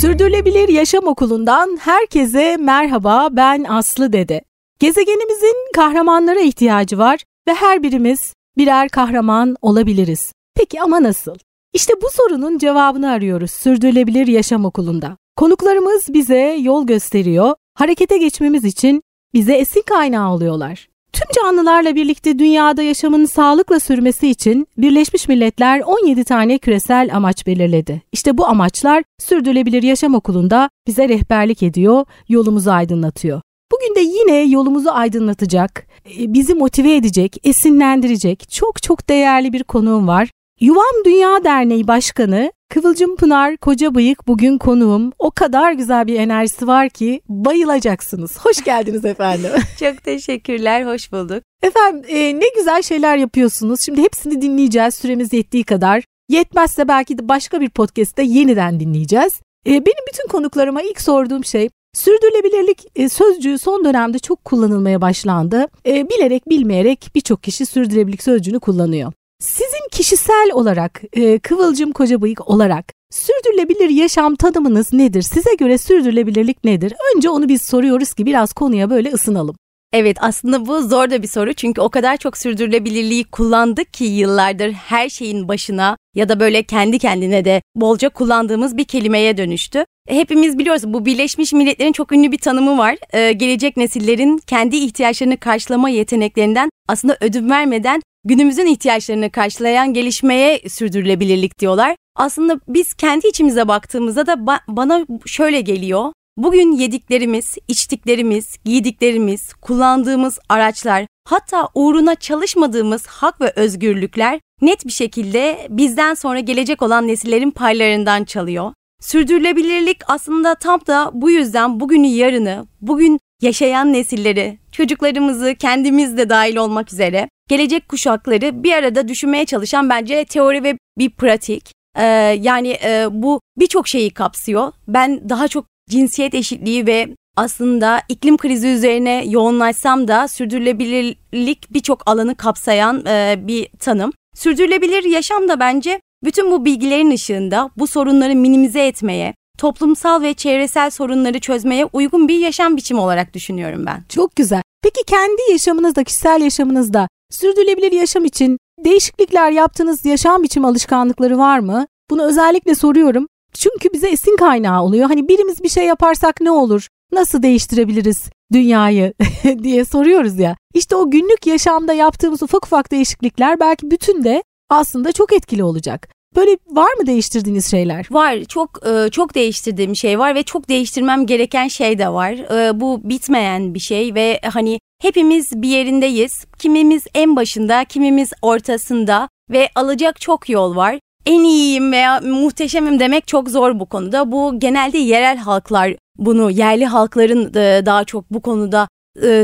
Sürdürülebilir Yaşam Okulu'ndan herkese merhaba ben Aslı Dede. Gezegenimizin kahramanlara ihtiyacı var ve her birimiz birer kahraman olabiliriz. Peki ama nasıl? İşte bu sorunun cevabını arıyoruz Sürdürülebilir Yaşam Okulu'nda. Konuklarımız bize yol gösteriyor, harekete geçmemiz için bize esin kaynağı oluyorlar. Tüm canlılarla birlikte dünyada yaşamın sağlıkla sürmesi için Birleşmiş Milletler 17 tane küresel amaç belirledi. İşte bu amaçlar Sürdürülebilir Yaşam Okulu'nda bize rehberlik ediyor, yolumuzu aydınlatıyor. Bugün de yine yolumuzu aydınlatacak, e, bizi motive edecek, esinlendirecek çok çok değerli bir konuğum var. Yuvam Dünya Derneği Başkanı Kıvılcım Pınar Koca Bıyık bugün konuğum. O kadar güzel bir enerjisi var ki bayılacaksınız. Hoş geldiniz efendim. Çok teşekkürler, hoş bulduk. Efendim e, ne güzel şeyler yapıyorsunuz. Şimdi hepsini dinleyeceğiz süremiz yettiği kadar. Yetmezse belki de başka bir podcast'te yeniden dinleyeceğiz. E, benim bütün konuklarıma ilk sorduğum şey Sürdürülebilirlik e, sözcüğü son dönemde çok kullanılmaya başlandı. E, bilerek bilmeyerek birçok kişi sürdürülebilirlik sözcüğünü kullanıyor. Sizin kişisel olarak, e, Kıvılcım Kocabıyık olarak sürdürülebilir yaşam tanımınız nedir? Size göre sürdürülebilirlik nedir? Önce onu biz soruyoruz ki biraz konuya böyle ısınalım. Evet aslında bu zor da bir soru çünkü o kadar çok sürdürülebilirliği kullandık ki yıllardır her şeyin başına ya da böyle kendi kendine de bolca kullandığımız bir kelimeye dönüştü. Hepimiz biliyoruz bu Birleşmiş Milletler'in çok ünlü bir tanımı var. Ee, gelecek nesillerin kendi ihtiyaçlarını karşılama yeteneklerinden aslında ödün vermeden günümüzün ihtiyaçlarını karşılayan gelişmeye sürdürülebilirlik diyorlar. Aslında biz kendi içimize baktığımızda da ba- bana şöyle geliyor. Bugün yediklerimiz, içtiklerimiz, giydiklerimiz, kullandığımız araçlar, hatta uğruna çalışmadığımız hak ve özgürlükler net bir şekilde bizden sonra gelecek olan nesillerin paylarından çalıyor. Sürdürülebilirlik aslında tam da bu yüzden bugünü yarını, bugün yaşayan nesilleri, çocuklarımızı kendimiz de dahil olmak üzere gelecek kuşakları bir arada düşünmeye çalışan bence teori ve bir pratik. Ee, yani e, bu birçok şeyi kapsıyor. Ben daha çok cinsiyet eşitliği ve aslında iklim krizi üzerine yoğunlaşsam da sürdürülebilirlik birçok alanı kapsayan e, bir tanım. Sürdürülebilir yaşam da bence bütün bu bilgilerin ışığında bu sorunları minimize etmeye, toplumsal ve çevresel sorunları çözmeye uygun bir yaşam biçimi olarak düşünüyorum ben. Çok güzel. Peki kendi yaşamınızda, kişisel yaşamınızda sürdürülebilir yaşam için değişiklikler yaptığınız yaşam biçim alışkanlıkları var mı? Bunu özellikle soruyorum. Çünkü bize esin kaynağı oluyor. Hani birimiz bir şey yaparsak ne olur? Nasıl değiştirebiliriz dünyayı diye soruyoruz ya. İşte o günlük yaşamda yaptığımız ufak ufak değişiklikler belki bütün de aslında çok etkili olacak. Böyle var mı değiştirdiğiniz şeyler? Var. Çok e, çok değiştirdiğim şey var ve çok değiştirmem gereken şey de var. E, bu bitmeyen bir şey ve hani hepimiz bir yerindeyiz. Kimimiz en başında, kimimiz ortasında ve alacak çok yol var. En iyiyim veya muhteşemim demek çok zor bu konuda. Bu genelde yerel halklar bunu yerli halkların e, daha çok bu konuda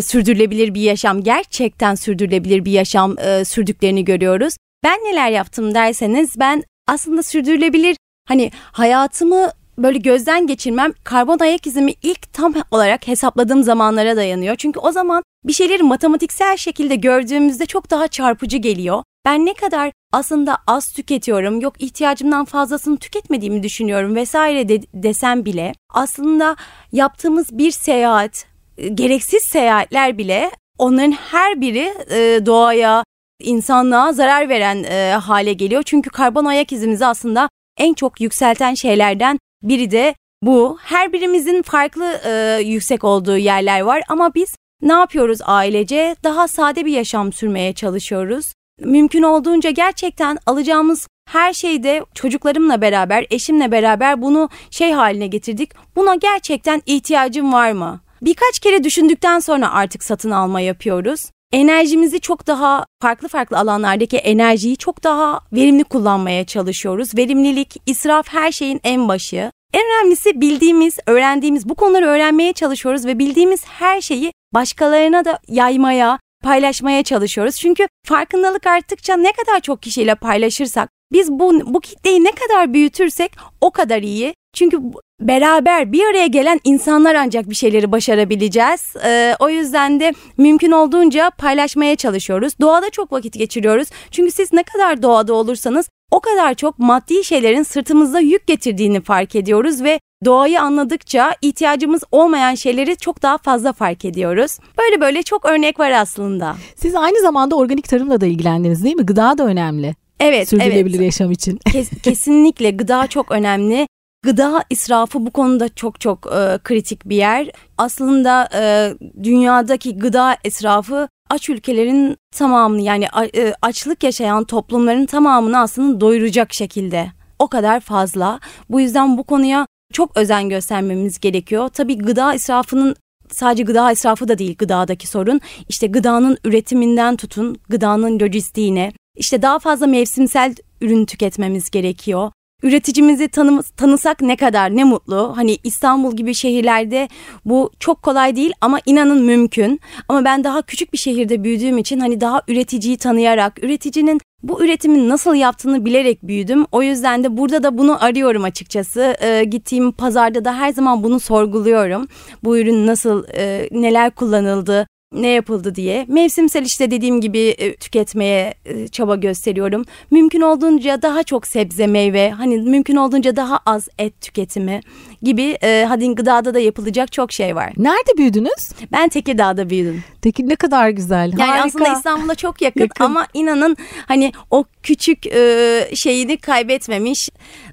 sürdürülebilir bir yaşam gerçekten sürdürülebilir bir yaşam sürdüklerini görüyoruz. Ben neler yaptım derseniz ben aslında sürdürülebilir hani hayatımı böyle gözden geçirmem karbon ayak izimi ilk tam olarak hesapladığım zamanlara dayanıyor. Çünkü o zaman bir şeyleri matematiksel şekilde gördüğümüzde çok daha çarpıcı geliyor. Ben ne kadar aslında az tüketiyorum, yok ihtiyacımdan fazlasını tüketmediğimi düşünüyorum vesaire de, desem bile aslında yaptığımız bir seyahat, e, gereksiz seyahatler bile onların her biri e, doğaya, insanlığa zarar veren e, hale geliyor. Çünkü karbon ayak izimizi aslında en çok yükselten şeylerden biri de bu. Her birimizin farklı e, yüksek olduğu yerler var ama biz ne yapıyoruz ailece? Daha sade bir yaşam sürmeye çalışıyoruz. Mümkün olduğunca gerçekten alacağımız her şeyde çocuklarımla beraber, eşimle beraber bunu şey haline getirdik. Buna gerçekten ihtiyacım var mı? Birkaç kere düşündükten sonra artık satın alma yapıyoruz enerjimizi çok daha farklı farklı alanlardaki enerjiyi çok daha verimli kullanmaya çalışıyoruz. Verimlilik, israf her şeyin en başı. En önemlisi bildiğimiz, öğrendiğimiz bu konuları öğrenmeye çalışıyoruz ve bildiğimiz her şeyi başkalarına da yaymaya, paylaşmaya çalışıyoruz. Çünkü farkındalık arttıkça ne kadar çok kişiyle paylaşırsak, biz bu, bu kitleyi ne kadar büyütürsek o kadar iyi. Çünkü beraber bir araya gelen insanlar ancak bir şeyleri başarabileceğiz. Ee, o yüzden de mümkün olduğunca paylaşmaya çalışıyoruz. Doğada çok vakit geçiriyoruz. Çünkü siz ne kadar doğada olursanız o kadar çok maddi şeylerin sırtımızda yük getirdiğini fark ediyoruz ve doğayı anladıkça ihtiyacımız olmayan şeyleri çok daha fazla fark ediyoruz. Böyle böyle çok örnek var aslında. Siz aynı zamanda organik tarımla da ilgilendiniz değil mi? Gıda da önemli. Evet, Sürdürülebilir evet. yaşam için. Kes, kesinlikle gıda çok önemli. Gıda israfı bu konuda çok çok e, kritik bir yer. Aslında e, dünyadaki gıda israfı aç ülkelerin tamamını yani e, açlık yaşayan toplumların tamamını aslında doyuracak şekilde. O kadar fazla. Bu yüzden bu konuya çok özen göstermemiz gerekiyor. Tabii gıda israfının sadece gıda israfı da değil gıdadaki sorun. İşte gıdanın üretiminden tutun gıdanın lojistiğine. İşte daha fazla mevsimsel ürün tüketmemiz gerekiyor. Üreticimizi tanı, tanısak ne kadar ne mutlu. Hani İstanbul gibi şehirlerde bu çok kolay değil ama inanın mümkün. Ama ben daha küçük bir şehirde büyüdüğüm için hani daha üreticiyi tanıyarak, üreticinin bu üretimin nasıl yaptığını bilerek büyüdüm. O yüzden de burada da bunu arıyorum açıkçası. Ee, gittiğim pazarda da her zaman bunu sorguluyorum. Bu ürün nasıl, e, neler kullanıldı, ne yapıldı diye. Mevsimsel işte dediğim gibi e, tüketmeye e, çaba gösteriyorum. Mümkün olduğunca daha çok sebze meyve hani mümkün olduğunca daha az et tüketimi gibi e, hadi gıdada da yapılacak çok şey var. Nerede büyüdünüz? Ben Tekirdağ'da büyüdüm. Tekir ne kadar güzel. Yani Harika. aslında İstanbul'a çok yakın, Yakın. ama inanın hani o küçük e, şeyini kaybetmemiş.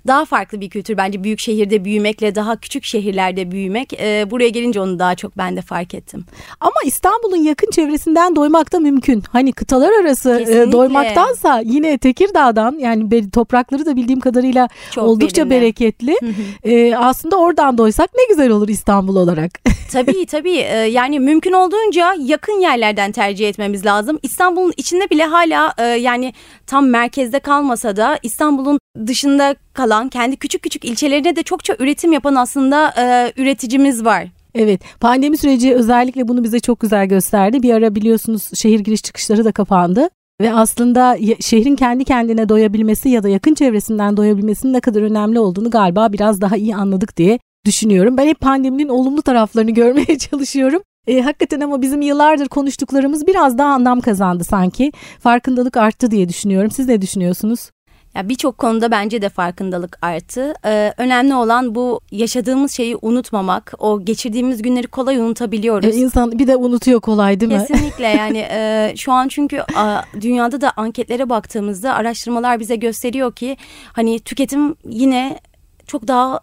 Daha farklı bir kültür bence büyük şehirde büyümekle daha küçük şehirlerde büyümek. E, buraya gelince onu daha çok ben de fark ettim. Ama İstanbul'un yakın çevresinden doymak da mümkün. Hani kıtalar arası e, doymaktansa yine Tekirdağ'dan yani toprakları da bildiğim kadarıyla Çok oldukça verimli. bereketli. E, aslında oradan doysak ne güzel olur İstanbul olarak. Tabii tabii Ee, yani mümkün olduğunca yakın yerlerden tercih etmemiz lazım. İstanbul'un içinde bile hala e, yani tam merkezde kalmasa da İstanbul'un dışında kalan kendi küçük küçük ilçelerine de çokça üretim yapan aslında e, üreticimiz var. Evet pandemi süreci özellikle bunu bize çok güzel gösterdi. Bir ara biliyorsunuz şehir giriş çıkışları da kapandı. Ve aslında şehrin kendi kendine doyabilmesi ya da yakın çevresinden doyabilmesinin ne kadar önemli olduğunu galiba biraz daha iyi anladık diye düşünüyorum. Ben hep pandeminin olumlu taraflarını görmeye çalışıyorum. E, hakikaten ama bizim yıllardır konuştuklarımız biraz daha anlam kazandı sanki. Farkındalık arttı diye düşünüyorum. Siz ne düşünüyorsunuz? Ya birçok konuda bence de farkındalık arttı. Ee, önemli olan bu yaşadığımız şeyi unutmamak. O geçirdiğimiz günleri kolay unutabiliyoruz. E, insan bir de unutuyor kolay değil mi? Kesinlikle yani e, şu an çünkü a, dünyada da anketlere baktığımızda araştırmalar bize gösteriyor ki hani tüketim yine çok daha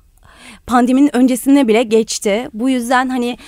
pandeminin öncesine bile geçti. Bu yüzden hani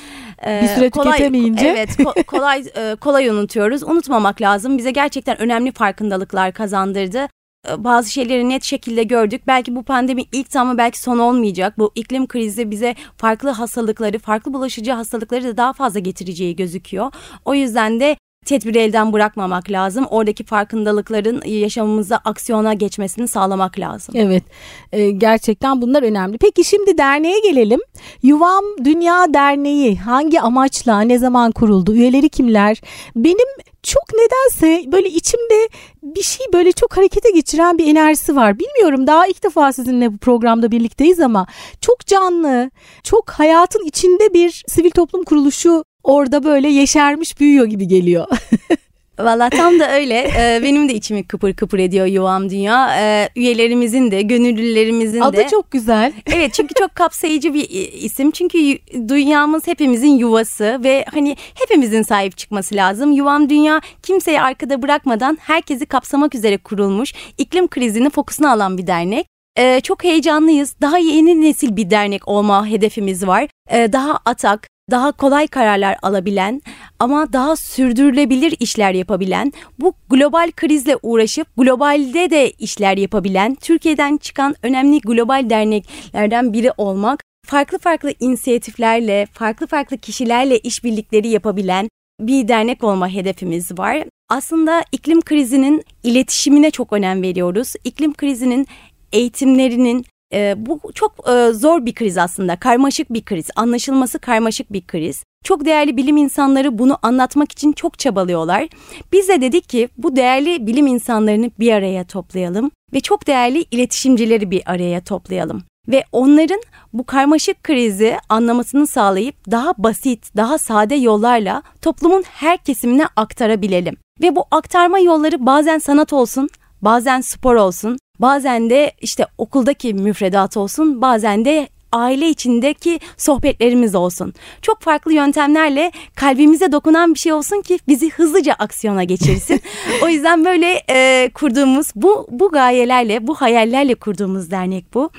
e, Bir süre tüketemeyince. evet ko- kolay e, kolay unutuyoruz. Unutmamak lazım. Bize gerçekten önemli farkındalıklar kazandırdı. E, Bazı şeyleri net şekilde gördük. Belki bu pandemi ilk ama belki son olmayacak. Bu iklim krizi bize farklı hastalıkları, farklı bulaşıcı hastalıkları da daha fazla getireceği gözüküyor. O yüzden de tedbiri elden bırakmamak lazım. Oradaki farkındalıkların yaşamımıza aksiyona geçmesini sağlamak lazım. Evet e, gerçekten bunlar önemli. Peki şimdi derneğe gelelim. Yuvam Dünya Derneği hangi amaçla ne zaman kuruldu? Üyeleri kimler? Benim çok nedense böyle içimde bir şey böyle çok harekete geçiren bir enerjisi var. Bilmiyorum daha ilk defa sizinle bu programda birlikteyiz ama çok canlı, çok hayatın içinde bir sivil toplum kuruluşu orada böyle yeşermiş büyüyor gibi geliyor. Valla tam da öyle. Ee, benim de içimi kıpır kıpır ediyor Yuvam Dünya. Ee, üyelerimizin de, gönüllülerimizin Adı de. çok güzel. Evet çünkü çok kapsayıcı bir i- isim. Çünkü dünyamız hepimizin yuvası ve hani hepimizin sahip çıkması lazım. Yuvam Dünya kimseyi arkada bırakmadan herkesi kapsamak üzere kurulmuş, iklim krizini fokusuna alan bir dernek. Ee, çok heyecanlıyız. Daha yeni nesil bir dernek olma hedefimiz var. Ee, daha atak, daha kolay kararlar alabilen ama daha sürdürülebilir işler yapabilen, bu global krizle uğraşıp globalde de işler yapabilen, Türkiye'den çıkan önemli global derneklerden biri olmak, farklı farklı inisiyatiflerle, farklı farklı kişilerle işbirlikleri yapabilen bir dernek olma hedefimiz var. Aslında iklim krizinin iletişimine çok önem veriyoruz. İklim krizinin eğitimlerinin e, bu çok e, zor bir kriz aslında. Karmaşık bir kriz. Anlaşılması karmaşık bir kriz. Çok değerli bilim insanları bunu anlatmak için çok çabalıyorlar. Biz de dedik ki bu değerli bilim insanlarını bir araya toplayalım ve çok değerli iletişimcileri bir araya toplayalım. ve onların bu karmaşık krizi anlamasını sağlayıp daha basit, daha sade yollarla toplumun her kesimine aktarabilelim. Ve bu aktarma yolları bazen sanat olsun, bazen spor olsun, bazen de işte okuldaki müfredat olsun, bazen de aile içindeki sohbetlerimiz olsun. Çok farklı yöntemlerle kalbimize dokunan bir şey olsun ki bizi hızlıca aksiyona geçirsin. o yüzden böyle e, kurduğumuz bu bu gayelerle, bu hayallerle kurduğumuz dernek bu.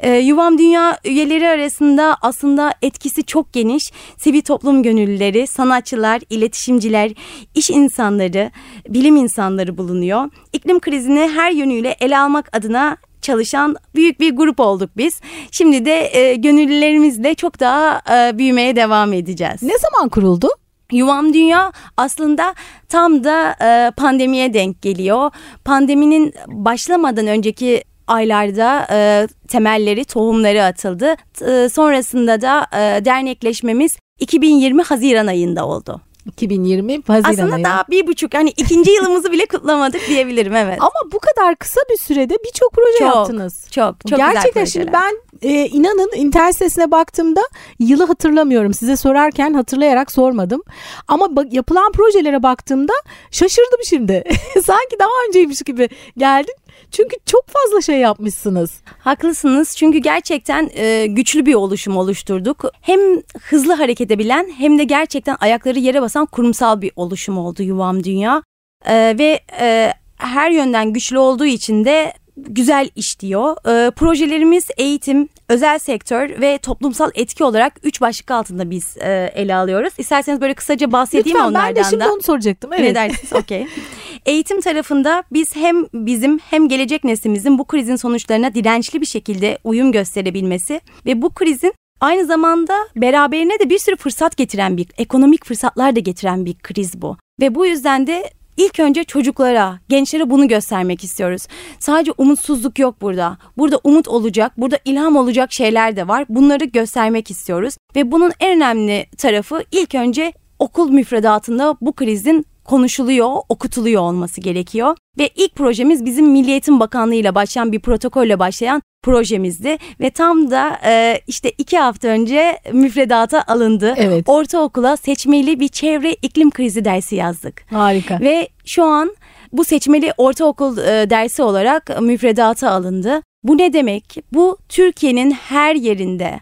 E, Yuvam Dünya üyeleri arasında aslında etkisi çok geniş. Sivil toplum gönüllüleri, sanatçılar, iletişimciler, iş insanları, bilim insanları bulunuyor. İklim krizini her yönüyle ele almak adına çalışan büyük bir grup olduk biz. Şimdi de e, gönüllülerimizle çok daha e, büyümeye devam edeceğiz. Ne zaman kuruldu? Yuvam Dünya aslında tam da e, pandemiye denk geliyor. Pandeminin başlamadan önceki aylarda e, temelleri, tohumları atıldı. E, sonrasında da e, dernekleşmemiz 2020 Haziran ayında oldu. 2020 Haziran Aslında ayı. daha bir buçuk hani ikinci yılımızı bile kutlamadık diyebilirim evet. Ama bu kadar kısa bir sürede birçok proje Çok, yaptınız. Çok çok Gerçekten güzel şimdi projeler. ben e, inanın internet sitesine baktığımda yılı hatırlamıyorum. Size sorarken hatırlayarak sormadım. Ama bak, yapılan projelere baktığımda şaşırdım şimdi. Sanki daha önceymiş gibi geldin. Çünkü çok fazla şey yapmışsınız. Haklısınız çünkü gerçekten e, güçlü bir oluşum oluşturduk. Hem hızlı hareket edebilen hem de gerçekten ayakları yere basan kurumsal bir oluşum oldu Yuvam Dünya. E, ve e, her yönden güçlü olduğu için de güzel işliyor. E, projelerimiz eğitim, özel sektör ve toplumsal etki olarak üç başlık altında biz e, ele alıyoruz. İsterseniz böyle kısaca bahsedeyim Lütfen onlardan ben de şimdi da. onu soracaktım. Evet. Ne dersiniz? Okey. Eğitim tarafında biz hem bizim hem gelecek neslimizin bu krizin sonuçlarına dirençli bir şekilde uyum gösterebilmesi ve bu krizin aynı zamanda beraberine de bir sürü fırsat getiren bir ekonomik fırsatlar da getiren bir kriz bu. Ve bu yüzden de İlk önce çocuklara, gençlere bunu göstermek istiyoruz. Sadece umutsuzluk yok burada. Burada umut olacak, burada ilham olacak şeyler de var. Bunları göstermek istiyoruz. Ve bunun en önemli tarafı ilk önce okul müfredatında bu krizin konuşuluyor, okutuluyor olması gerekiyor. Ve ilk projemiz bizim Milli Eğitim Bakanlığı ile başlayan bir protokolle başlayan projemizdi. Ve tam da e, işte iki hafta önce müfredata alındı. Evet. Ortaokula seçmeli bir çevre iklim krizi dersi yazdık. Harika. Ve şu an bu seçmeli ortaokul e, dersi olarak müfredata alındı. Bu ne demek? Bu Türkiye'nin her yerinde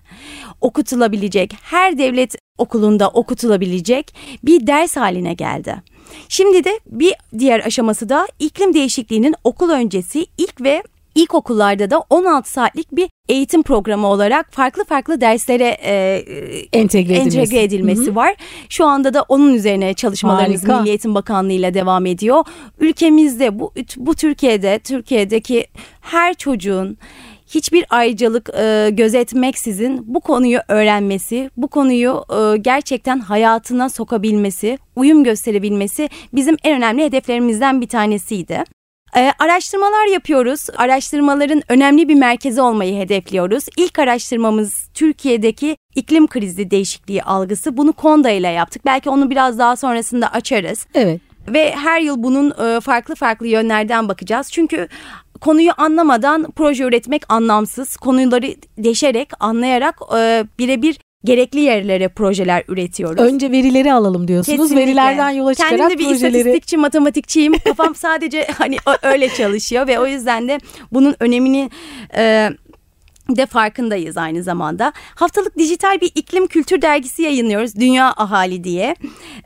okutulabilecek, her devlet okulunda okutulabilecek bir ders haline geldi. Şimdi de bir diğer aşaması da iklim değişikliğinin okul öncesi ilk ve ilkokullarda da 16 saatlik bir eğitim programı olarak farklı farklı derslere e, Entegre edilmesi. entegre edilmesi Hı hı. var. Şu anda da onun üzerine çalışmalarımız Harika. Milli Eğitim Bakanlığı ile devam ediyor. Ülkemizde bu bu Türkiye'de Türkiye'deki her çocuğun hiçbir ayrıcalık e, gözetmeksizin bu konuyu öğrenmesi, bu konuyu e, gerçekten hayatına sokabilmesi, uyum gösterebilmesi bizim en önemli hedeflerimizden bir tanesiydi. Ee, araştırmalar yapıyoruz. Araştırmaların önemli bir merkezi olmayı hedefliyoruz. İlk araştırmamız Türkiye'deki iklim krizi değişikliği algısı. Bunu Konda ile yaptık. Belki onu biraz daha sonrasında açarız. Evet. Ve her yıl bunun e, farklı farklı yönlerden bakacağız. Çünkü konuyu anlamadan proje üretmek anlamsız. Konuları deşerek, anlayarak e, birebir gerekli yerlere projeler üretiyoruz. Önce verileri alalım diyorsunuz. Kesinlikle. Verilerden yola çıkarak Kendim de bir projeleri istatistikçi, matematikçiyim. Kafam sadece hani öyle çalışıyor ve o yüzden de bunun önemini e, de farkındayız aynı zamanda. Haftalık dijital bir iklim kültür dergisi yayınlıyoruz. Dünya Ahali diye.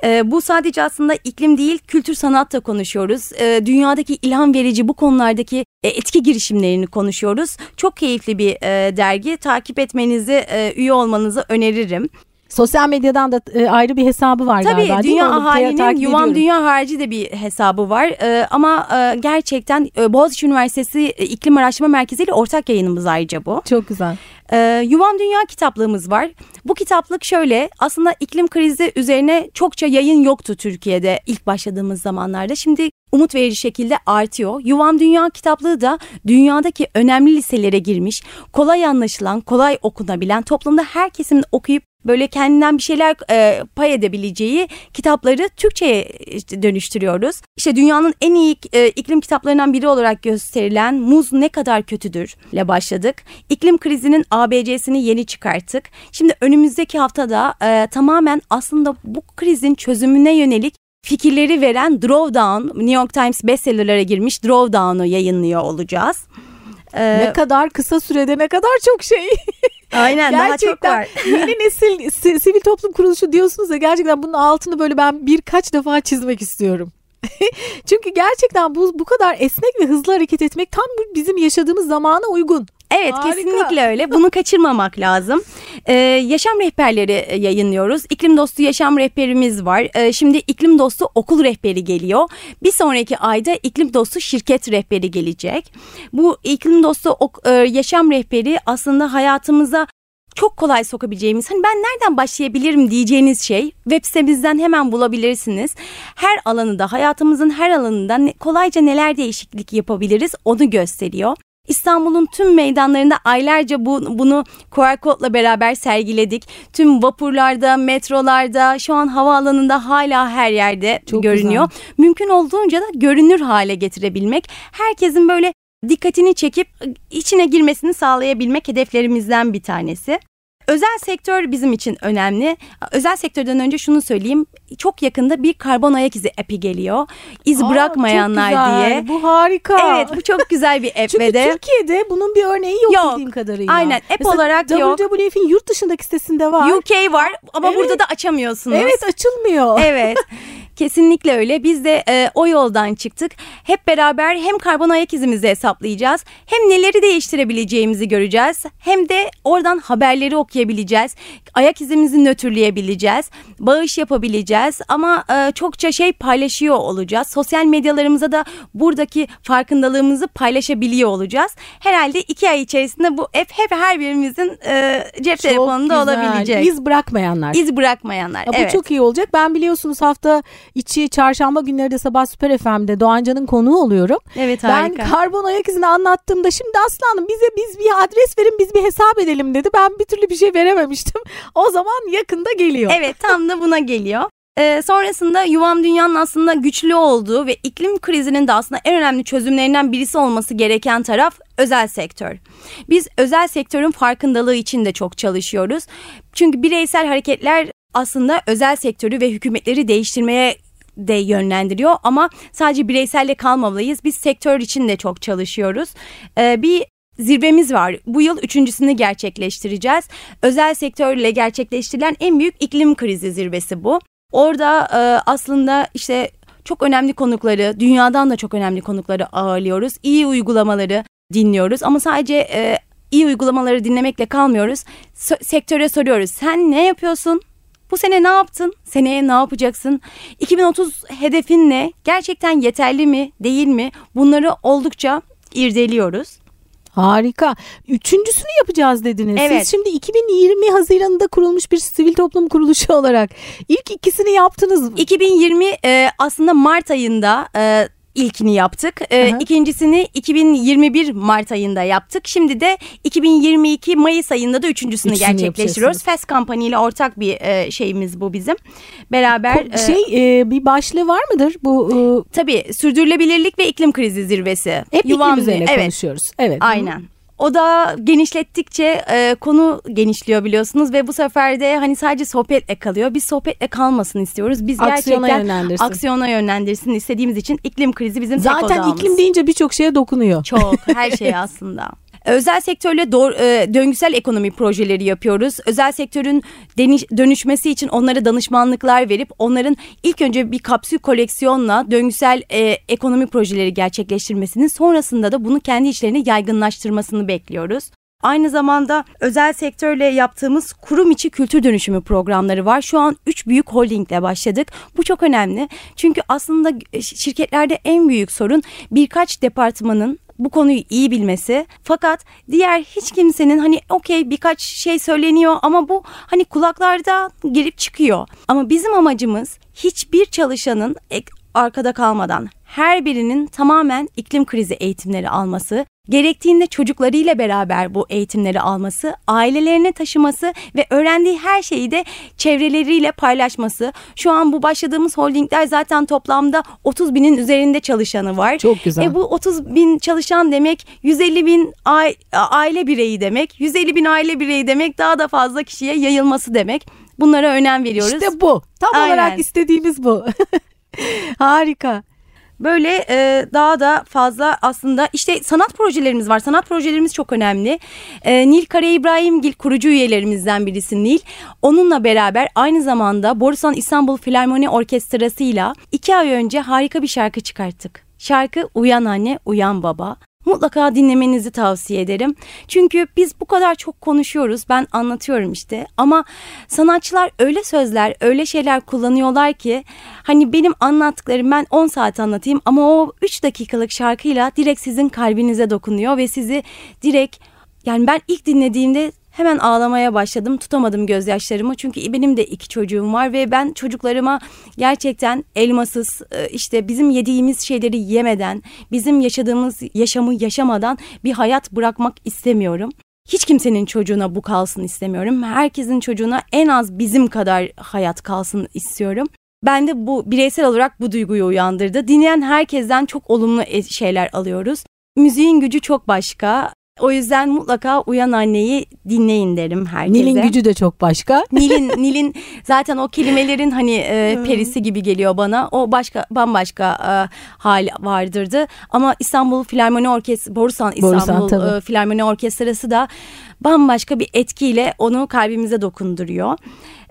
E, bu sadece aslında iklim değil, kültür sanat da konuşuyoruz. E, dünyadaki ilham verici bu konulardaki e, etki girişimlerini konuşuyoruz. Çok keyifli bir e, dergi. Takip etmenizi, e, üye olmanızı öneririm. Sosyal medyadan da e, ayrı bir hesabı var Tabii galiba mi? Dünya Ahali'nin ediyorum. Dünya harici de bir hesabı var. Ee, ama e, gerçekten e, Boğaziçi Üniversitesi e, İklim Araştırma Merkezi ile ortak yayınımız ayrıca bu. Çok güzel. Ee, Yuvam Dünya kitaplığımız var. Bu kitaplık şöyle aslında iklim krizi üzerine çokça yayın yoktu Türkiye'de ilk başladığımız zamanlarda. Şimdi umut verici şekilde artıyor. Yuvam Dünya kitaplığı da dünyadaki önemli liselere girmiş, kolay anlaşılan, kolay okunabilen, toplumda her kesimin okuyup böyle kendinden bir şeyler e, pay edebileceği kitapları Türkçe'ye dönüştürüyoruz. İşte dünyanın en iyi e, iklim kitaplarından biri olarak gösterilen Muz Ne Kadar Kötüdür ile başladık. İklim krizinin ABC'sini yeni çıkarttık. Şimdi önümüzdeki haftada e, tamamen aslında bu krizin çözümüne yönelik fikirleri veren Drawdown, New York Times bestsellerlere girmiş Drawdown'u yayınlıyor olacağız. Ee, ne kadar kısa sürede ne kadar çok şey. Aynen daha çok var. yeni nesil sivil toplum kuruluşu diyorsunuz ya gerçekten bunun altını böyle ben birkaç defa çizmek istiyorum. Çünkü gerçekten bu bu kadar esnek ve hızlı hareket etmek tam bizim yaşadığımız zamana uygun. Evet Harika. kesinlikle öyle. Bunu kaçırmamak lazım. Ee, yaşam rehberleri e, yayınlıyoruz. İklim dostu yaşam rehberimiz var. Ee, şimdi iklim dostu okul rehberi geliyor. Bir sonraki ayda iklim dostu şirket rehberi gelecek. Bu iklim dostu ok, e, yaşam rehberi aslında hayatımıza çok kolay sokabileceğimiz hani ben nereden başlayabilirim diyeceğiniz şey web sitemizden hemen bulabilirsiniz. Her alanında hayatımızın her alanında kolayca neler değişiklik yapabiliriz onu gösteriyor. İstanbul'un tüm meydanlarında aylarca bu, bunu QR kodla beraber sergiledik. Tüm vapurlarda, metrolarda, şu an havaalanında hala her yerde Çok görünüyor. Güzel. Mümkün olduğunca da görünür hale getirebilmek. Herkesin böyle dikkatini çekip içine girmesini sağlayabilmek hedeflerimizden bir tanesi. Özel sektör bizim için önemli. Özel sektörden önce şunu söyleyeyim. Çok yakında bir karbon ayak izi app'i geliyor. İz Aa, bırakmayanlar diye. Bu harika. Evet bu çok güzel bir app Çünkü de. Türkiye'de bunun bir örneği yok, yok. bildiğim kadarıyla. Aynen app Mesela olarak yok. WWF'in yurt dışındaki sitesinde var. UK var ama evet. burada da açamıyorsunuz. Evet açılmıyor. Evet. Kesinlikle öyle. Biz de e, o yoldan çıktık. Hep beraber hem karbon ayak izimizi hesaplayacağız. Hem neleri değiştirebileceğimizi göreceğiz. Hem de oradan haberleri okuyabileceğiz. Ayak izimizi nötrleyebileceğiz. Bağış yapabileceğiz. Ama e, çokça şey paylaşıyor olacağız. Sosyal medyalarımıza da buradaki farkındalığımızı paylaşabiliyor olacağız. Herhalde iki ay içerisinde bu hep, hep her birimizin e, cep çok telefonunda güzel. olabilecek. İz bırakmayanlar. İz bırakmayanlar. Ya, bu evet. çok iyi olacak. Ben biliyorsunuz hafta içi çarşamba günleri de sabah Süper FM'de Doğancan'ın konuğu oluyorum. Evet harika. Ben karbon ayak izini anlattığımda şimdi Aslanım bize biz bir adres verin biz bir hesap edelim dedi. Ben bir türlü bir şey verememiştim. O zaman yakında geliyor. Evet tam da buna geliyor. Ee, sonrasında Yuvam Dünya'nın aslında güçlü olduğu ve iklim krizinin de aslında en önemli çözümlerinden birisi olması gereken taraf özel sektör. Biz özel sektörün farkındalığı için de çok çalışıyoruz. Çünkü bireysel hareketler aslında özel sektörü ve hükümetleri değiştirmeye de yönlendiriyor ama sadece bireyselle kalmamalıyız. Biz sektör için de çok çalışıyoruz. Ee, bir zirvemiz var. Bu yıl üçüncüsünü gerçekleştireceğiz. Özel sektörle gerçekleştirilen en büyük iklim krizi zirvesi bu. Orada e, aslında işte çok önemli konukları, dünyadan da çok önemli konukları ağırlıyoruz. İyi uygulamaları dinliyoruz ama sadece e, iyi uygulamaları dinlemekle kalmıyoruz. S- sektöre soruyoruz. Sen ne yapıyorsun? Bu sene ne yaptın? Seneye ne yapacaksın? 2030 hedefin ne? Gerçekten yeterli mi? Değil mi? Bunları oldukça irdeliyoruz. Harika. Üçüncüsünü yapacağız dediniz. Evet. Siz şimdi 2020 Haziran'ında kurulmuş bir sivil toplum kuruluşu olarak ilk ikisini yaptınız. 2020 e, aslında Mart ayında e, ilkini yaptık. Ee, ikincisini 2021 Mart ayında yaptık. Şimdi de 2022 Mayıs ayında da üçüncüsünü Üçünü gerçekleştiriyoruz. Fast Company ile ortak bir e, şeyimiz bu bizim. Beraber Ko- şey e, bir başlığı var mıdır bu? E... Tabii sürdürülebilirlik ve iklim krizi zirvesi. Hep Yuvan, iklim üzerine evet. konuşuyoruz. Evet. Aynen. O da genişlettikçe e, konu genişliyor biliyorsunuz ve bu sefer de hani sadece sohbetle kalıyor. Biz sohbetle kalmasın istiyoruz. Biz aksiyona gerçekten yönlendirsin. aksiyona yönlendirsin istediğimiz için iklim krizi bizim Zaten tek odağımız. iklim deyince birçok şeye dokunuyor. Çok her şeye aslında. Özel sektörle doğru, e, döngüsel ekonomi projeleri yapıyoruz. Özel sektörün deniş, dönüşmesi için onlara danışmanlıklar verip onların ilk önce bir kapsül koleksiyonla döngüsel e, ekonomi projeleri gerçekleştirmesini sonrasında da bunu kendi içlerine yaygınlaştırmasını bekliyoruz. Aynı zamanda özel sektörle yaptığımız kurum içi kültür dönüşümü programları var. Şu an 3 büyük holdingle başladık. Bu çok önemli. Çünkü aslında şirketlerde en büyük sorun birkaç departmanın bu konuyu iyi bilmesi. Fakat diğer hiç kimsenin hani okey birkaç şey söyleniyor ama bu hani kulaklarda girip çıkıyor. Ama bizim amacımız hiçbir çalışanın arkada kalmadan her birinin tamamen iklim krizi eğitimleri alması, gerektiğinde çocuklarıyla beraber bu eğitimleri alması, ailelerine taşıması ve öğrendiği her şeyi de çevreleriyle paylaşması. Şu an bu başladığımız holdingler zaten toplamda 30 binin üzerinde çalışanı var. Çok güzel. E bu 30 bin çalışan demek 150 bin aile bireyi demek. 150 bin aile bireyi demek daha da fazla kişiye yayılması demek. Bunlara önem veriyoruz. İşte bu. Tam Aynen. olarak istediğimiz bu. Harika. Böyle e, daha da fazla aslında işte sanat projelerimiz var. Sanat projelerimiz çok önemli. E, Nil Kara İbrahimgil kurucu üyelerimizden birisi Nil. Onunla beraber aynı zamanda Borusan İstanbul Filarmoni Orkestrası ile iki ay önce harika bir şarkı çıkarttık. Şarkı Uyan Anne, Uyan Baba mutlaka dinlemenizi tavsiye ederim. Çünkü biz bu kadar çok konuşuyoruz. Ben anlatıyorum işte. Ama sanatçılar öyle sözler, öyle şeyler kullanıyorlar ki hani benim anlattıklarım ben 10 saat anlatayım ama o 3 dakikalık şarkıyla direkt sizin kalbinize dokunuyor ve sizi direkt yani ben ilk dinlediğimde Hemen ağlamaya başladım. Tutamadım gözyaşlarımı. Çünkü benim de iki çocuğum var ve ben çocuklarıma gerçekten elmasız e, işte bizim yediğimiz şeyleri yemeden, bizim yaşadığımız yaşamı yaşamadan bir hayat bırakmak istemiyorum. Hiç kimsenin çocuğuna bu kalsın istemiyorum. Herkesin çocuğuna en az bizim kadar hayat kalsın istiyorum. Ben de bu bireysel olarak bu duyguyu uyandırdı. Dinleyen herkesten çok olumlu e, şeyler alıyoruz. Müziğin gücü çok başka. O yüzden mutlaka Uyan Anne'yi dinleyin derim herkese. Nil'in gücü de çok başka. Nil'in Nil'in zaten o kelimelerin hani e, perisi gibi geliyor bana. O başka bambaşka e, hal vardırdı. Ama İstanbul Filarmoni Orkestrası, Borusan İstanbul Borusan, e, Filarmoni Orkestrası da bambaşka bir etkiyle onu kalbimize dokunduruyor.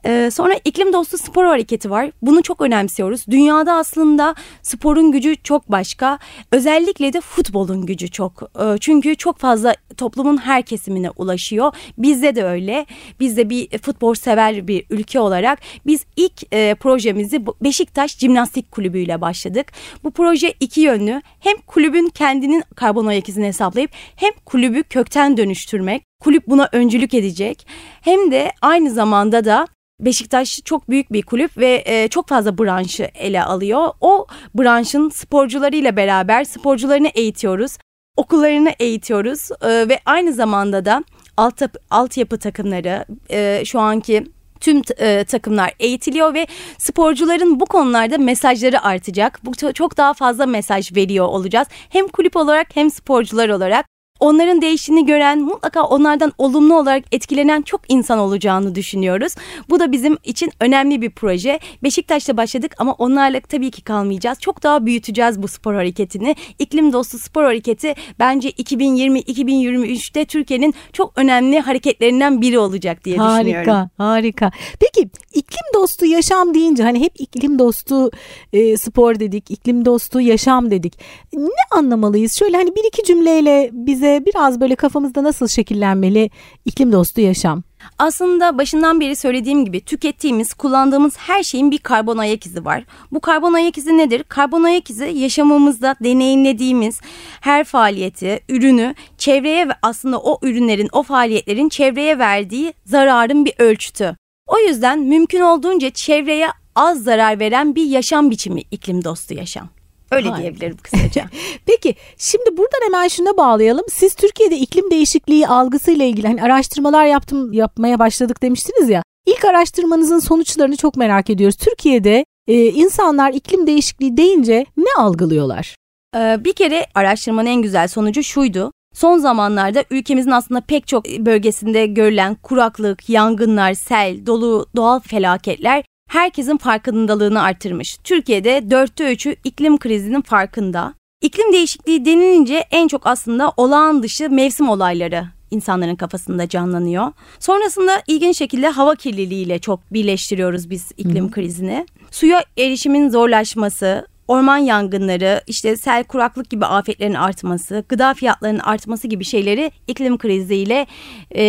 Ee, sonra iklim dostu spor hareketi var. Bunu çok önemsiyoruz. Dünyada aslında sporun gücü çok başka. Özellikle de futbolun gücü çok. Ee, çünkü çok fazla toplumun her kesimine ulaşıyor. Bizde de öyle. Biz de bir futbol sever bir ülke olarak biz ilk e, projemizi Beşiktaş Cimnastik Kulübü ile başladık. Bu proje iki yönlü. Hem kulübün kendinin karbon ayak izini hesaplayıp hem kulübü kökten dönüştürmek. Kulüp buna öncülük edecek. Hem de aynı zamanda da Beşiktaş çok büyük bir kulüp ve e, çok fazla branşı ele alıyor. O branşın sporcularıyla beraber sporcularını eğitiyoruz. Okullarını eğitiyoruz e, ve aynı zamanda da alt, altyapı takımları e, şu anki tüm takımlar eğitiliyor ve sporcuların bu konularda mesajları artacak. Bu çok daha fazla mesaj veriyor olacağız. Hem kulüp olarak hem sporcular olarak onların değiştiğini gören mutlaka onlardan olumlu olarak etkilenen çok insan olacağını düşünüyoruz. Bu da bizim için önemli bir proje. Beşiktaş'ta başladık ama onlarla tabii ki kalmayacağız. Çok daha büyüteceğiz bu spor hareketini. İklim dostu spor hareketi bence 2020-2023'te Türkiye'nin çok önemli hareketlerinden biri olacak diye harika, düşünüyorum. Harika, harika. Peki iklim dostu yaşam deyince hani hep iklim dostu e, spor dedik, iklim dostu yaşam dedik. Ne anlamalıyız? Şöyle hani bir iki cümleyle bize biraz böyle kafamızda nasıl şekillenmeli iklim dostu yaşam? Aslında başından beri söylediğim gibi tükettiğimiz, kullandığımız her şeyin bir karbon ayak izi var. Bu karbon ayak izi nedir? Karbon ayak izi yaşamımızda deneyimlediğimiz her faaliyeti, ürünü çevreye ve aslında o ürünlerin, o faaliyetlerin çevreye verdiği zararın bir ölçütü. O yüzden mümkün olduğunca çevreye az zarar veren bir yaşam biçimi iklim dostu yaşam. Öyle Harika. diyebilirim kısaca. Peki şimdi buradan hemen şuna bağlayalım. Siz Türkiye'de iklim değişikliği algısıyla ilgili hani araştırmalar yaptım yapmaya başladık demiştiniz ya. İlk araştırmanızın sonuçlarını çok merak ediyoruz. Türkiye'de e, insanlar iklim değişikliği deyince ne algılıyorlar? Ee, bir kere araştırmanın en güzel sonucu şuydu. Son zamanlarda ülkemizin aslında pek çok bölgesinde görülen kuraklık, yangınlar, sel, dolu doğal felaketler herkesin farkındalığını artırmış. Türkiye'de dörtte üçü iklim krizinin farkında. İklim değişikliği denilince en çok aslında olağan dışı mevsim olayları insanların kafasında canlanıyor. Sonrasında ilginç şekilde hava kirliliğiyle çok birleştiriyoruz biz iklim Hı. krizini. Suya erişimin zorlaşması, orman yangınları, işte sel kuraklık gibi afetlerin artması, gıda fiyatlarının artması gibi şeyleri iklim kriziyle e,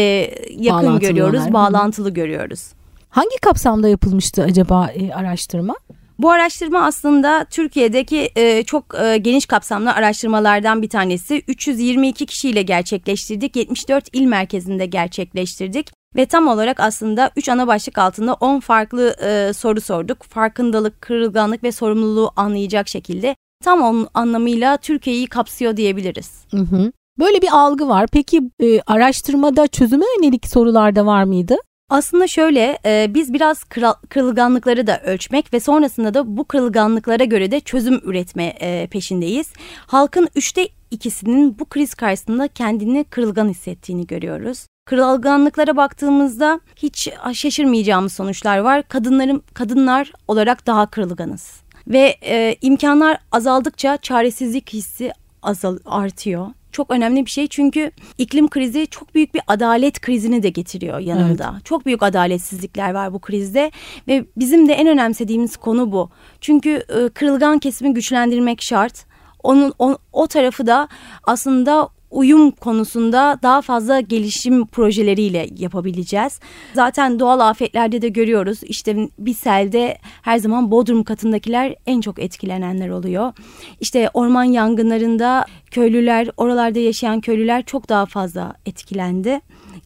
yakın görüyoruz, bağlantılı görüyoruz. Hangi kapsamda yapılmıştı acaba e, araştırma? Bu araştırma aslında Türkiye'deki e, çok e, geniş kapsamlı araştırmalardan bir tanesi. 322 kişiyle gerçekleştirdik. 74 il merkezinde gerçekleştirdik. Ve tam olarak aslında 3 ana başlık altında 10 farklı e, soru sorduk. Farkındalık, kırılganlık ve sorumluluğu anlayacak şekilde tam onun anlamıyla Türkiye'yi kapsıyor diyebiliriz. Hı hı. Böyle bir algı var. Peki e, araştırmada çözüme yönelik sorular da var mıydı? Aslında şöyle e, biz biraz kral, kırılganlıkları da ölçmek ve sonrasında da bu kırılganlıklara göre de çözüm üretme e, peşindeyiz. Halkın üçte ikisinin bu kriz karşısında kendini kırılgan hissettiğini görüyoruz. Kırılganlıklara baktığımızda hiç şaşırmayacağımız sonuçlar var. Kadınların kadınlar olarak daha kırılganız ve e, imkanlar azaldıkça çaresizlik hissi azal artıyor çok önemli bir şey çünkü iklim krizi çok büyük bir adalet krizini de getiriyor yanında. Evet. Çok büyük adaletsizlikler var bu krizde ve bizim de en önemsediğimiz konu bu. Çünkü e, kırılgan kesimi güçlendirmek şart. Onun o, o tarafı da aslında uyum konusunda daha fazla gelişim projeleriyle yapabileceğiz. Zaten doğal afetlerde de görüyoruz. İşte bir selde her zaman bodrum katındakiler en çok etkilenenler oluyor. İşte orman yangınlarında köylüler, oralarda yaşayan köylüler çok daha fazla etkilendi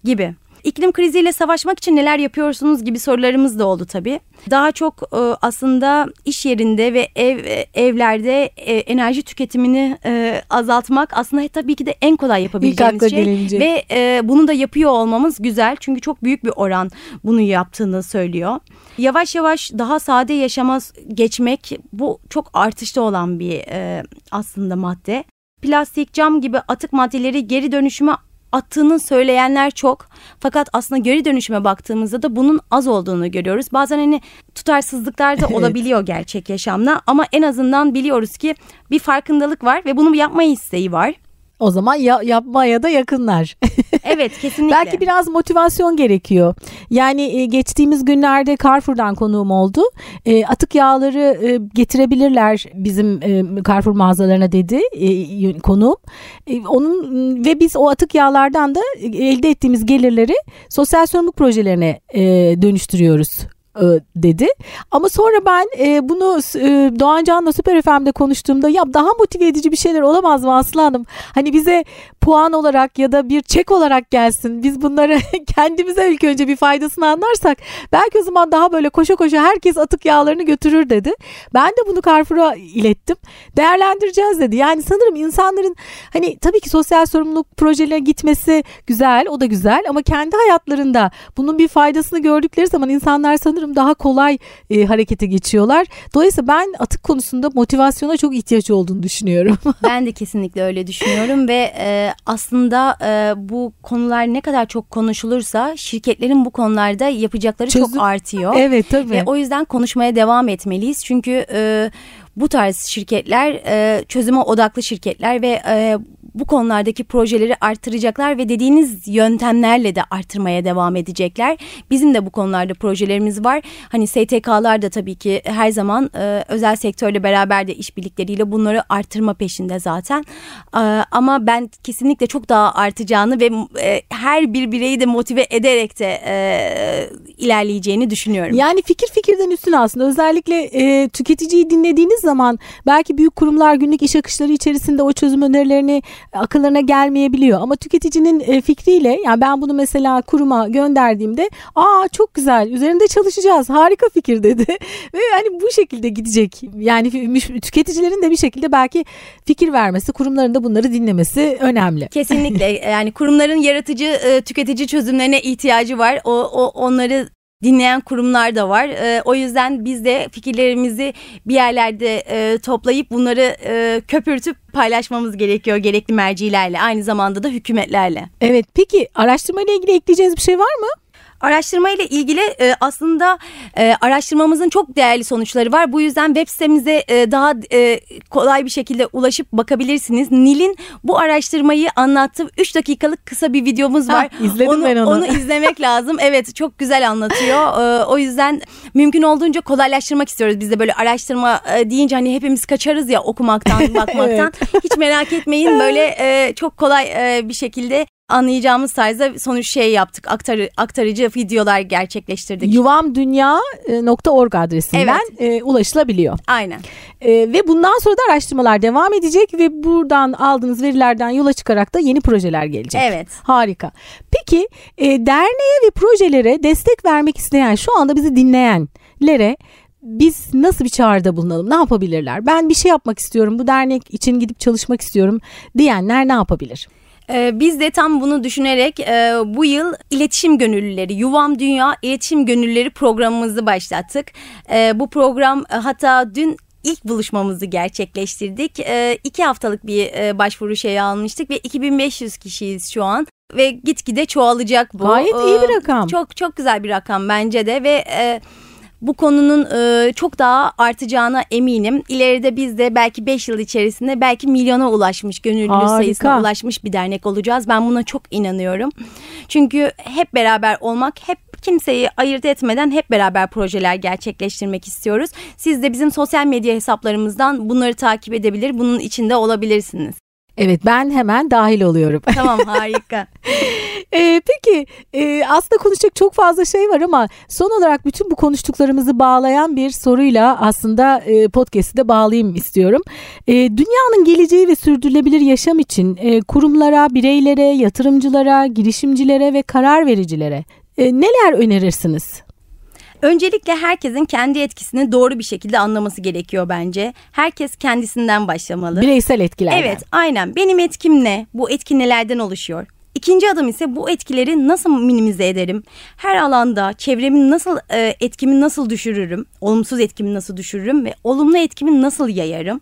gibi. İklim kriziyle savaşmak için neler yapıyorsunuz gibi sorularımız da oldu tabii. Daha çok e, aslında iş yerinde ve ev evlerde e, enerji tüketimini e, azaltmak aslında tabii ki de en kolay yapabileceğimiz şey. Gelince. Ve bunu da yapıyor olmamız güzel. Çünkü çok büyük bir oran bunu yaptığını söylüyor. Yavaş yavaş daha sade yaşama geçmek bu çok artışta olan bir aslında madde plastik, cam gibi atık maddeleri geri dönüşüme attığını söyleyenler çok. Fakat aslında geri dönüşüme baktığımızda da bunun az olduğunu görüyoruz. Bazen hani tutarsızlıklar da olabiliyor gerçek yaşamda ama en azından biliyoruz ki bir farkındalık var ve bunu yapma isteği var. O zaman ya, yapmaya da yakınlar. evet kesinlikle. Belki biraz motivasyon gerekiyor. Yani e, geçtiğimiz günlerde Carrefour'dan konuğum oldu. E, atık yağları e, getirebilirler bizim e, Carrefour mağazalarına dedi e, konuğum. E, onun ve biz o atık yağlardan da elde ettiğimiz gelirleri sosyal sorumluluk projelerine e, dönüştürüyoruz e, dedi. Ama sonra ben e, bunu e, Doğan Can'la Süper FM'de konuştuğumda ya daha motive edici bir şeyler olamaz mı Aslı Hanım? Hani bize puan olarak ya da bir çek olarak gelsin. Biz bunları kendimize ilk önce bir faydasını anlarsak belki o zaman daha böyle koşa koşa herkes atık yağlarını götürür dedi. Ben de bunu Carrefour'a ilettim. Değerlendireceğiz dedi. Yani sanırım insanların hani tabii ki sosyal sorumluluk projelerine gitmesi güzel, o da güzel ama kendi hayatlarında bunun bir faydasını gördükleri zaman insanlar sanırım daha kolay e, harekete geçiyorlar. Dolayısıyla ben atık konusunda motivasyona çok ihtiyaç olduğunu düşünüyorum. ben de kesinlikle öyle düşünüyorum ve e, aslında e, bu konular ne kadar çok konuşulursa şirketlerin bu konularda yapacakları Çözüm. çok artıyor. Evet tabii. Ve o yüzden konuşmaya devam etmeliyiz. Çünkü e, bu tarz şirketler e, çözüme odaklı şirketler ve e, bu konulardaki projeleri artıracaklar ve dediğiniz yöntemlerle de artırmaya devam edecekler. Bizim de bu konularda projelerimiz var. Hani STK'lar da tabii ki her zaman e, özel sektörle beraber de işbirlikleriyle bunları artırma peşinde zaten. E, ama ben kesinlikle çok daha artacağını ve e, her bir bireyi de motive ederek de e, ilerleyeceğini düşünüyorum. Yani fikir fikirden üstün aslında. Özellikle e, tüketiciyi dinlediğiniz zaman belki büyük kurumlar günlük iş akışları içerisinde o çözüm önerilerini akıllarına gelmeyebiliyor. Ama tüketicinin e, fikriyle yani ben bunu mesela kuruma gönderdiğimde aa çok güzel üzerinde çalışacağız harika fikir dedi. Ve yani bu şekilde gidecek. Yani tüketicilerin de bir şekilde belki fikir vermesi kurumların da bunları dinlemesi önemli. Kesinlikle yani kurumların yaratıcı e, tüketici çözümlerine ihtiyacı var. O, o onları dinleyen kurumlar da var. E, o yüzden biz de fikirlerimizi bir yerlerde e, toplayıp bunları e, köpürtüp paylaşmamız gerekiyor gerekli mercilerle aynı zamanda da hükümetlerle. Evet peki araştırma ile ilgili ekleyeceğiniz bir şey var mı? Araştırma ile ilgili e, aslında e, araştırmamızın çok değerli sonuçları var. Bu yüzden web sitemize e, daha e, kolay bir şekilde ulaşıp bakabilirsiniz. Nil'in bu araştırmayı anlattığı 3 dakikalık kısa bir videomuz var. Ha, izledim onu, ben onu. Onu izlemek lazım. Evet çok güzel anlatıyor. E, o yüzden mümkün olduğunca kolaylaştırmak istiyoruz. Biz de böyle araştırma e, deyince hani hepimiz kaçarız ya okumaktan, bakmaktan. evet. Hiç merak etmeyin böyle e, çok kolay e, bir şekilde anlayacağımız tarzda sonuç şey yaptık. Aktar, aktarıcı videolar gerçekleştirdik. Yuvamdünya.org adresinden evet. e, ulaşılabiliyor. Aynen. E, ve bundan sonra da araştırmalar devam edecek ve buradan aldığınız verilerden yola çıkarak da yeni projeler gelecek. Evet. Harika. Peki Peki e, derneğe ve projelere destek vermek isteyen şu anda bizi dinleyenlere biz nasıl bir çağrıda bulunalım? Ne yapabilirler? Ben bir şey yapmak istiyorum. Bu dernek için gidip çalışmak istiyorum diyenler ne yapabilir? Ee, biz de tam bunu düşünerek e, bu yıl iletişim gönüllüleri, Yuvam Dünya İletişim Gönüllüleri programımızı başlattık. E, bu program e, hatta dün ilk buluşmamızı gerçekleştirdik. E, iki haftalık bir e, başvuru şeyi almıştık ve 2500 kişiyiz şu an ve gitgide çoğalacak bu. Gayet iyi bir rakam. Çok çok güzel bir rakam bence de ve e, bu konunun e, çok daha artacağına eminim. İleride biz de belki 5 yıl içerisinde belki milyona ulaşmış, gönüllü Harika. sayısına ulaşmış bir dernek olacağız. Ben buna çok inanıyorum. Çünkü hep beraber olmak, hep kimseyi ayırt etmeden hep beraber projeler gerçekleştirmek istiyoruz. Siz de bizim sosyal medya hesaplarımızdan bunları takip edebilir, bunun içinde olabilirsiniz. Evet ben hemen dahil oluyorum. Tamam harika. e, peki e, aslında konuşacak çok fazla şey var ama son olarak bütün bu konuştuklarımızı bağlayan bir soruyla aslında e, podcast'i de bağlayayım istiyorum. E, dünyanın geleceği ve sürdürülebilir yaşam için e, kurumlara, bireylere, yatırımcılara, girişimcilere ve karar vericilere e, neler önerirsiniz? Öncelikle herkesin kendi etkisini doğru bir şekilde anlaması gerekiyor bence. Herkes kendisinden başlamalı. Bireysel etkilerden. Evet aynen. Benim etkim ne? Bu etki nelerden oluşuyor? İkinci adım ise bu etkileri nasıl minimize ederim? Her alanda çevremin nasıl e, etkimi nasıl düşürürüm? Olumsuz etkimi nasıl düşürürüm ve olumlu etkimi nasıl yayarım?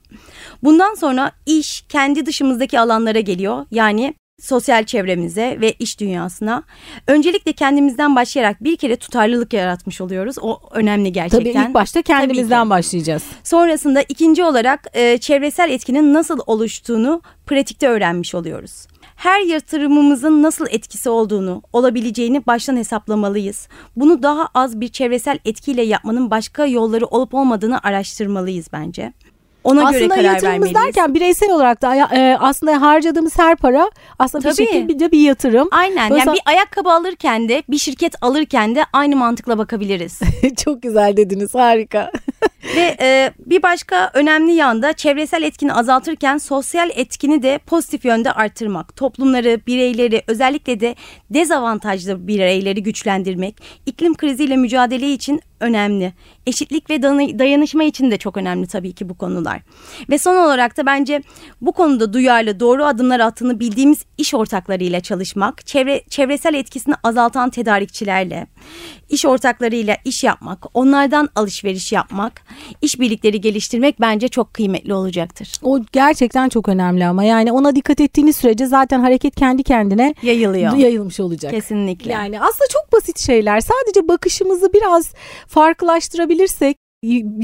Bundan sonra iş kendi dışımızdaki alanlara geliyor. Yani sosyal çevremize ve iş dünyasına. Öncelikle kendimizden başlayarak bir kere tutarlılık yaratmış oluyoruz. O önemli gerçekten. Tabii ilk başta kendimizden başlayacağız. Sonrasında ikinci olarak e, çevresel etkinin nasıl oluştuğunu pratikte öğrenmiş oluyoruz. Her yatırımımızın nasıl etkisi olduğunu, olabileceğini baştan hesaplamalıyız. Bunu daha az bir çevresel etkiyle yapmanın başka yolları olup olmadığını araştırmalıyız bence. Ona aslında göre karar yatırımımız derken bireysel olarak da e, aslında harcadığımız her para aslında Tabii. bir şekilde bir yatırım. Aynen Böyle yani bir ayakkabı alırken de bir şirket alırken de aynı mantıkla bakabiliriz. Çok güzel dediniz harika. Ve e, bir başka önemli yanda çevresel etkini azaltırken sosyal etkini de pozitif yönde artırmak. Toplumları, bireyleri özellikle de dezavantajlı bireyleri güçlendirmek, iklim kriziyle mücadele için önemli. Eşitlik ve dayanışma için de çok önemli tabii ki bu konular. Ve son olarak da bence bu konuda duyarlı doğru adımlar attığını bildiğimiz iş ortaklarıyla çalışmak, çevre, çevresel etkisini azaltan tedarikçilerle, iş ortaklarıyla iş yapmak, onlardan alışveriş yapmak, işbirlikleri geliştirmek bence çok kıymetli olacaktır. O gerçekten çok önemli ama yani ona dikkat ettiğiniz sürece zaten hareket kendi kendine yayılıyor. Yayılmış olacak. Kesinlikle. Yani aslında çok basit şeyler. Sadece bakışımızı biraz farklılaştırabilirsek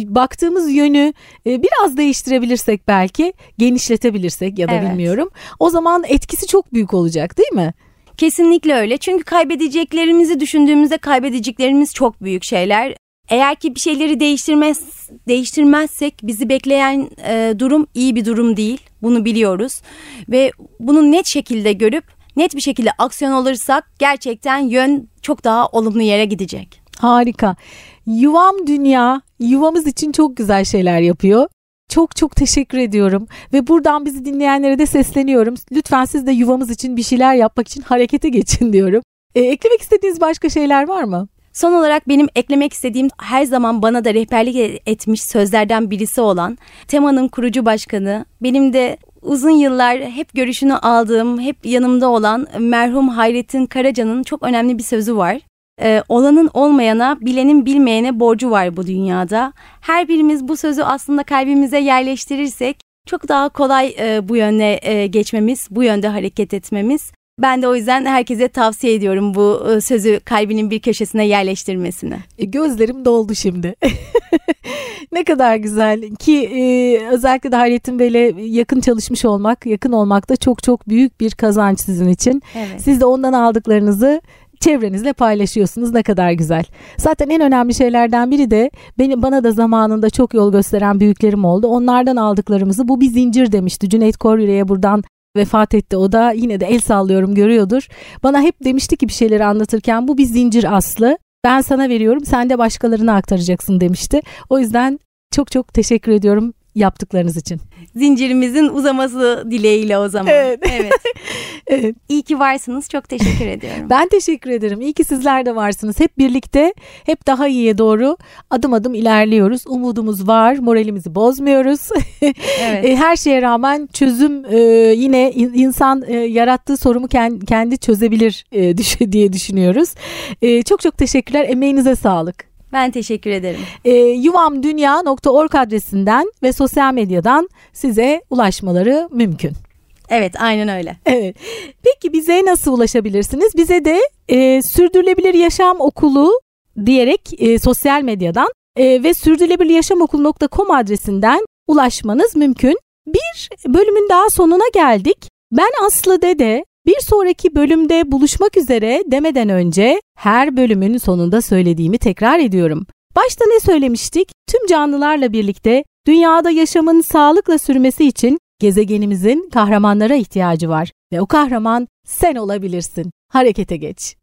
baktığımız yönü e, biraz değiştirebilirsek belki genişletebilirsek ya da evet. bilmiyorum. O zaman etkisi çok büyük olacak değil mi? Kesinlikle öyle. Çünkü kaybedeceklerimizi düşündüğümüzde kaybedeceklerimiz çok büyük şeyler. Eğer ki bir şeyleri değiştirmez değiştirmezsek bizi bekleyen e, durum iyi bir durum değil. Bunu biliyoruz ve bunu net şekilde görüp net bir şekilde aksiyon alırsak gerçekten yön çok daha olumlu yere gidecek. Harika. Yuvam Dünya yuvamız için çok güzel şeyler yapıyor. Çok çok teşekkür ediyorum ve buradan bizi dinleyenlere de sesleniyorum. Lütfen siz de yuvamız için bir şeyler yapmak için harekete geçin diyorum. E, eklemek istediğiniz başka şeyler var mı? Son olarak benim eklemek istediğim her zaman bana da rehberlik e, etmiş sözlerden birisi olan Tema'nın kurucu başkanı, benim de uzun yıllar hep görüşünü aldığım, hep yanımda olan merhum Hayrettin Karaca'nın çok önemli bir sözü var. Ee, olanın olmayana, bilenin bilmeyene borcu var bu dünyada. Her birimiz bu sözü aslında kalbimize yerleştirirsek çok daha kolay e, bu yönde e, geçmemiz, bu yönde hareket etmemiz. Ben de o yüzden herkese tavsiye ediyorum bu e, sözü kalbinin bir köşesine yerleştirmesini. E, gözlerim doldu şimdi. ne kadar güzel ki e, özellikle de Hayrettin Bey'le yakın çalışmış olmak, yakın olmak da çok çok büyük bir kazanç sizin için. Evet. Siz de ondan aldıklarınızı çevrenizle paylaşıyorsunuz ne kadar güzel. Zaten en önemli şeylerden biri de benim bana da zamanında çok yol gösteren büyüklerim oldu. Onlardan aldıklarımızı bu bir zincir demişti. Cüneyt Koryüre'ye buradan vefat etti. O da yine de el sallıyorum görüyordur. Bana hep demişti ki bir şeyleri anlatırken bu bir zincir aslı. Ben sana veriyorum sen de başkalarına aktaracaksın demişti. O yüzden çok çok teşekkür ediyorum yaptıklarınız için. Zincirimizin uzaması dileğiyle o zaman. Evet. evet. evet. İyi ki varsınız. Çok teşekkür ediyorum. Ben teşekkür ederim. İyi ki sizler de varsınız. Hep birlikte hep daha iyiye doğru adım adım ilerliyoruz. Umudumuz var. Moralimizi bozmuyoruz. Evet. E, her şeye rağmen çözüm e, yine insan e, yarattığı sorunu kendi çözebilir diye düşünüyoruz. Çok çok teşekkürler. Emeğinize sağlık. Ben teşekkür ederim. E, yuvamdunya.org adresinden ve sosyal medyadan size ulaşmaları mümkün. Evet aynen öyle. Evet. Peki bize nasıl ulaşabilirsiniz? Bize de e, Sürdürülebilir Yaşam Okulu diyerek e, sosyal medyadan e, ve sürdürülebiliryaşamokulu.com adresinden ulaşmanız mümkün. Bir bölümün daha sonuna geldik. Ben Aslı Dede. Bir sonraki bölümde buluşmak üzere demeden önce her bölümün sonunda söylediğimi tekrar ediyorum. Başta ne söylemiştik? Tüm canlılarla birlikte dünyada yaşamın sağlıkla sürmesi için gezegenimizin kahramanlara ihtiyacı var ve o kahraman sen olabilirsin. Harekete geç.